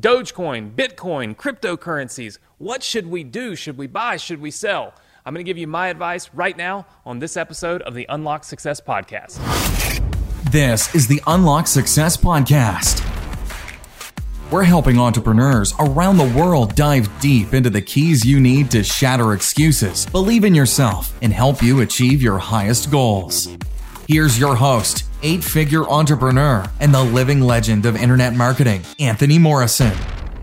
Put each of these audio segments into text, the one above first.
Dogecoin, Bitcoin, cryptocurrencies. What should we do? Should we buy? Should we sell? I'm going to give you my advice right now on this episode of the Unlock Success Podcast. This is the Unlock Success Podcast. We're helping entrepreneurs around the world dive deep into the keys you need to shatter excuses, believe in yourself, and help you achieve your highest goals. Here's your host, eight figure entrepreneur, and the living legend of internet marketing, Anthony Morrison.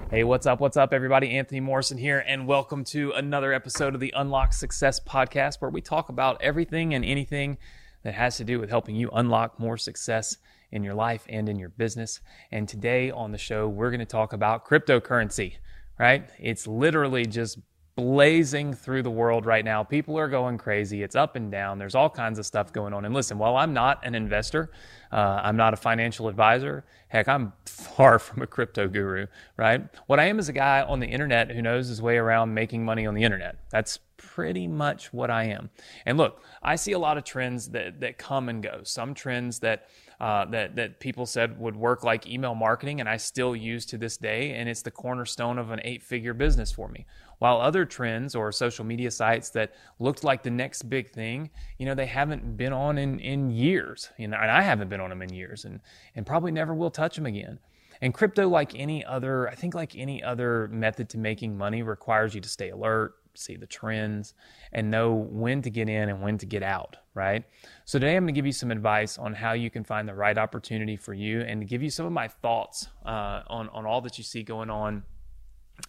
Hey, what's up? What's up, everybody? Anthony Morrison here, and welcome to another episode of the Unlock Success Podcast, where we talk about everything and anything that has to do with helping you unlock more success in your life and in your business. And today on the show, we're going to talk about cryptocurrency, right? It's literally just blazing through the world right now. People are going crazy. It's up and down. There's all kinds of stuff going on. And listen, while I'm not an investor, uh, I'm not a financial advisor. Heck, I'm far from a crypto guru, right? What I am is a guy on the internet who knows his way around making money on the internet. That's pretty much what I am. And look, I see a lot of trends that, that come and go. Some trends that uh, that that people said would work like email marketing, and I still use to this day, and it's the cornerstone of an eight-figure business for me. While other trends or social media sites that looked like the next big thing, you know, they haven't been on in in years, you know, and I haven't been on them in years, and and probably never will touch them again. And crypto, like any other, I think like any other method to making money, requires you to stay alert, see the trends, and know when to get in and when to get out, right? So today I'm going to give you some advice on how you can find the right opportunity for you and to give you some of my thoughts uh, on, on all that you see going on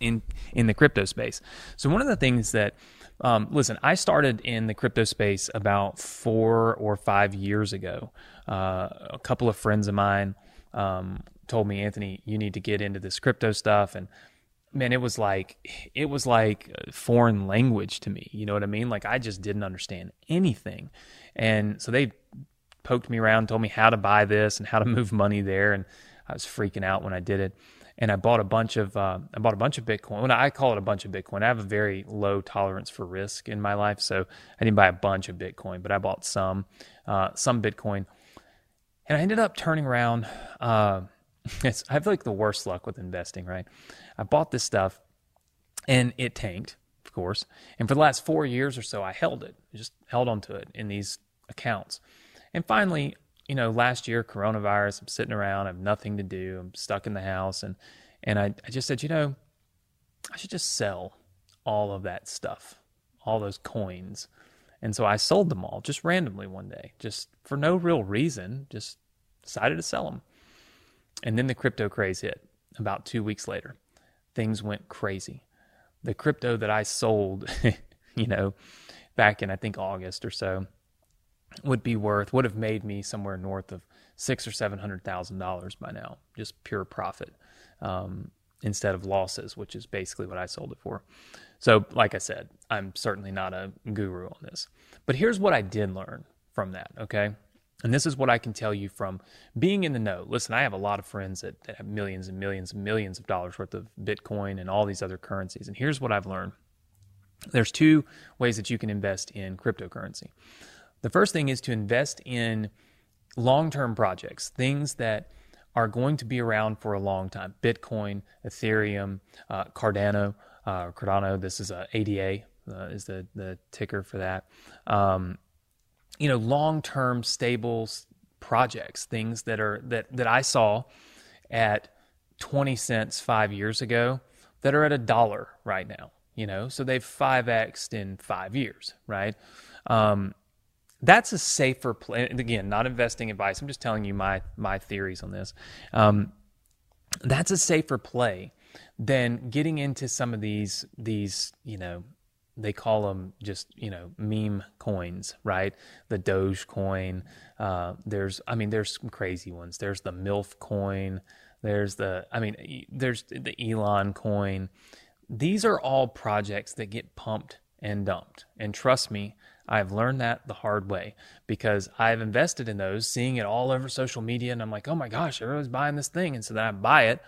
in in the crypto space. So one of the things that um, listen, I started in the crypto space about four or five years ago. Uh, a couple of friends of mine um, told me, Anthony, you need to get into this crypto stuff, and man, it was like it was like foreign language to me. You know what I mean? Like I just didn't understand anything, and so they poked me around, told me how to buy this and how to move money there, and I was freaking out when I did it. And I bought a bunch of uh, I bought a bunch of Bitcoin. When I call it a bunch of Bitcoin, I have a very low tolerance for risk in my life, so I didn't buy a bunch of Bitcoin, but I bought some uh, some Bitcoin, and I ended up turning around. Uh, I have like the worst luck with investing, right? I bought this stuff and it tanked, of course. And for the last four years or so, I held it, just held onto it in these accounts. And finally, you know, last year, coronavirus, I'm sitting around, I have nothing to do, I'm stuck in the house. And, and I, I just said, you know, I should just sell all of that stuff, all those coins. And so I sold them all just randomly one day, just for no real reason, just decided to sell them. And then the crypto craze hit about two weeks later. Things went crazy. The crypto that I sold, you know, back in I think August or so, would be worth would have made me somewhere north of six or seven hundred thousand dollars by now, just pure profit um, instead of losses, which is basically what I sold it for. So, like I said, I'm certainly not a guru on this, but here's what I did learn from that. Okay, and this is what I can tell you from being in the know. Listen, I have a lot of friends that, that have millions and millions and millions of dollars worth of Bitcoin and all these other currencies. And here's what I've learned there's two ways that you can invest in cryptocurrency. The first thing is to invest in long term projects, things that are going to be around for a long time. Bitcoin, Ethereum, uh, Cardano, uh, Cardano, this is a ADA, uh, is the, the ticker for that. Um, you know, long-term stable projects, things that are that that I saw at 20 cents 5 years ago that are at a dollar right now, you know. So they've 5xed in 5 years, right? Um, that's a safer play. And again, not investing advice. I'm just telling you my my theories on this. Um, that's a safer play than getting into some of these these you know they call them just you know meme coins, right? The Doge coin. Uh, there's, I mean, there's some crazy ones. There's the MILF coin. There's the, I mean, there's the Elon coin. These are all projects that get pumped and dumped. And trust me, I've learned that the hard way because I've invested in those, seeing it all over social media, and I'm like, oh my gosh, everyone's buying this thing, and so then I buy it,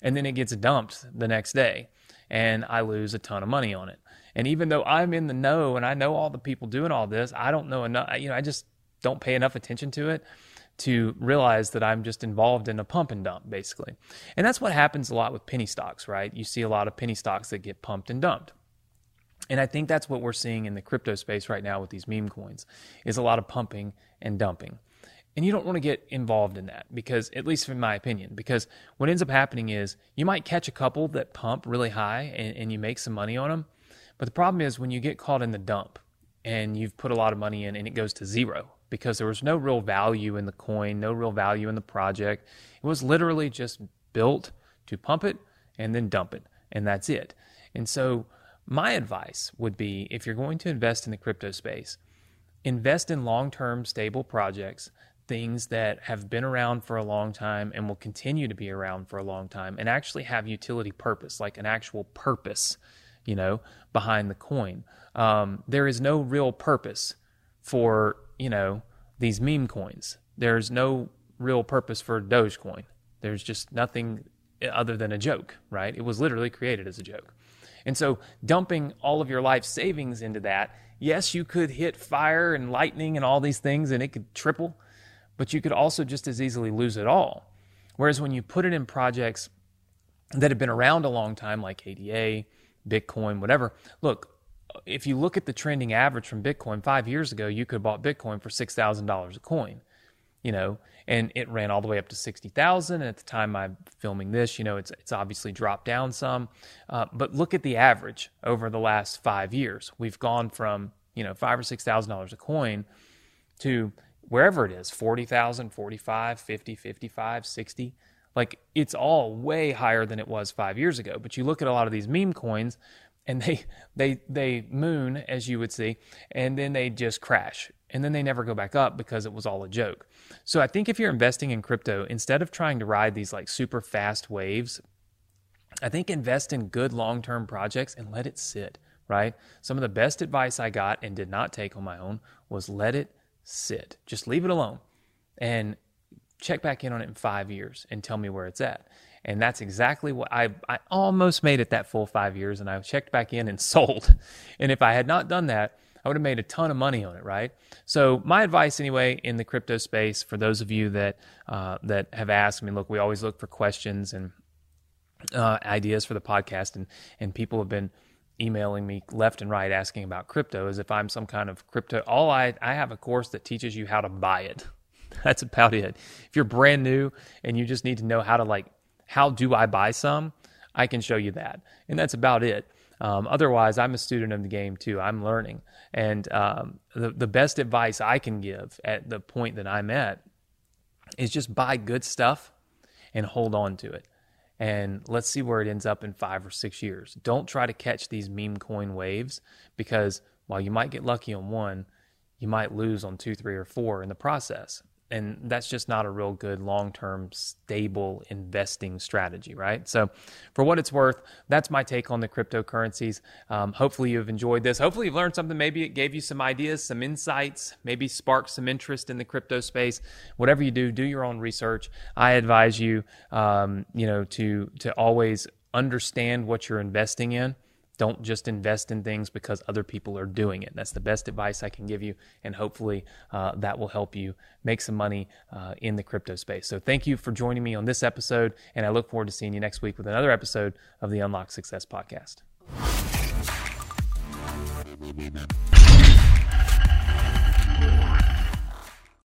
and then it gets dumped the next day, and I lose a ton of money on it. And even though I'm in the know and I know all the people doing all this, I don't know enough. You know, I just don't pay enough attention to it to realize that I'm just involved in a pump and dump, basically. And that's what happens a lot with penny stocks, right? You see a lot of penny stocks that get pumped and dumped. And I think that's what we're seeing in the crypto space right now with these meme coins is a lot of pumping and dumping. And you don't want to get involved in that because, at least in my opinion, because what ends up happening is you might catch a couple that pump really high and, and you make some money on them. But the problem is when you get caught in the dump and you've put a lot of money in and it goes to zero because there was no real value in the coin, no real value in the project. It was literally just built to pump it and then dump it, and that's it. And so, my advice would be if you're going to invest in the crypto space, invest in long term stable projects, things that have been around for a long time and will continue to be around for a long time, and actually have utility purpose, like an actual purpose, you know, behind the coin. Um, there is no real purpose for you know, these meme coins. There's no real purpose for Dogecoin. There's just nothing other than a joke, right? It was literally created as a joke. And so dumping all of your life savings into that, yes, you could hit fire and lightning and all these things and it could triple, but you could also just as easily lose it all. Whereas when you put it in projects that have been around a long time, like ADA, Bitcoin, whatever, look, if you look at the trending average from Bitcoin five years ago, you could have bought Bitcoin for six thousand dollars a coin, you know, and it ran all the way up to sixty thousand. And at the time I'm filming this, you know, it's it's obviously dropped down some, uh, but look at the average over the last five years. We've gone from you know five or six thousand dollars a coin to wherever it is 40,000, 45, 50, 55, 60. Like it's all way higher than it was five years ago. But you look at a lot of these meme coins, and they they they moon as you would see and then they just crash and then they never go back up because it was all a joke so i think if you're investing in crypto instead of trying to ride these like super fast waves i think invest in good long-term projects and let it sit right some of the best advice i got and did not take on my own was let it sit just leave it alone and check back in on it in five years and tell me where it's at and that's exactly what I, I almost made it that full five years. And I checked back in and sold. And if I had not done that, I would have made a ton of money on it, right? So my advice, anyway, in the crypto space, for those of you that uh, that have asked me, look, we always look for questions and uh, ideas for the podcast, and and people have been emailing me left and right asking about crypto as if I'm some kind of crypto. All I I have a course that teaches you how to buy it. That's about it. If you're brand new and you just need to know how to like how do I buy some? I can show you that. And that's about it. Um, otherwise, I'm a student of the game too. I'm learning. And um, the, the best advice I can give at the point that I'm at is just buy good stuff and hold on to it. And let's see where it ends up in five or six years. Don't try to catch these meme coin waves because while you might get lucky on one, you might lose on two, three, or four in the process and that's just not a real good long-term stable investing strategy right? So for what it's worth that's my take on the cryptocurrencies. Um, hopefully you've enjoyed this. Hopefully you've learned something. Maybe it gave you some ideas some insights maybe sparked some interest in the crypto space. Whatever you do do your own research. I advise you um, you know to to always understand what you're investing in don't just invest in things because other people are doing it. That's the best advice I can give you, and hopefully uh, that will help you make some money uh, in the crypto space. So, thank you for joining me on this episode, and I look forward to seeing you next week with another episode of the Unlock Success Podcast.